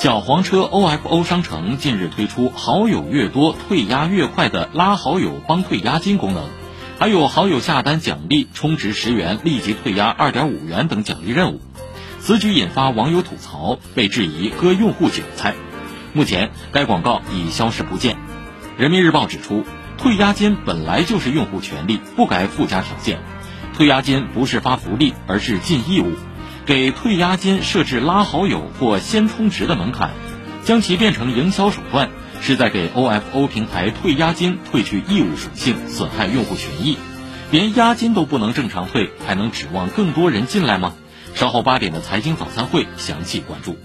小黄车 OFO 商城近日推出好友越多退押越快的拉好友帮退押金功能，还有好友下单奖励充值十元立即退押二点五元等奖励任务。此举引发网友吐槽，被质疑割用户韭菜。目前该广告已消失不见。人民日报指出，退押金本来就是用户权利，不该附加条件。退押金不是发福利，而是尽义务。给退押金设置拉好友或先充值的门槛，将其变成营销手段，是在给 OFO 平台退押金褪去义务属性，损害用户权益。连押金都不能正常退，还能指望更多人进来吗？稍后八点的财经早餐会详细关注。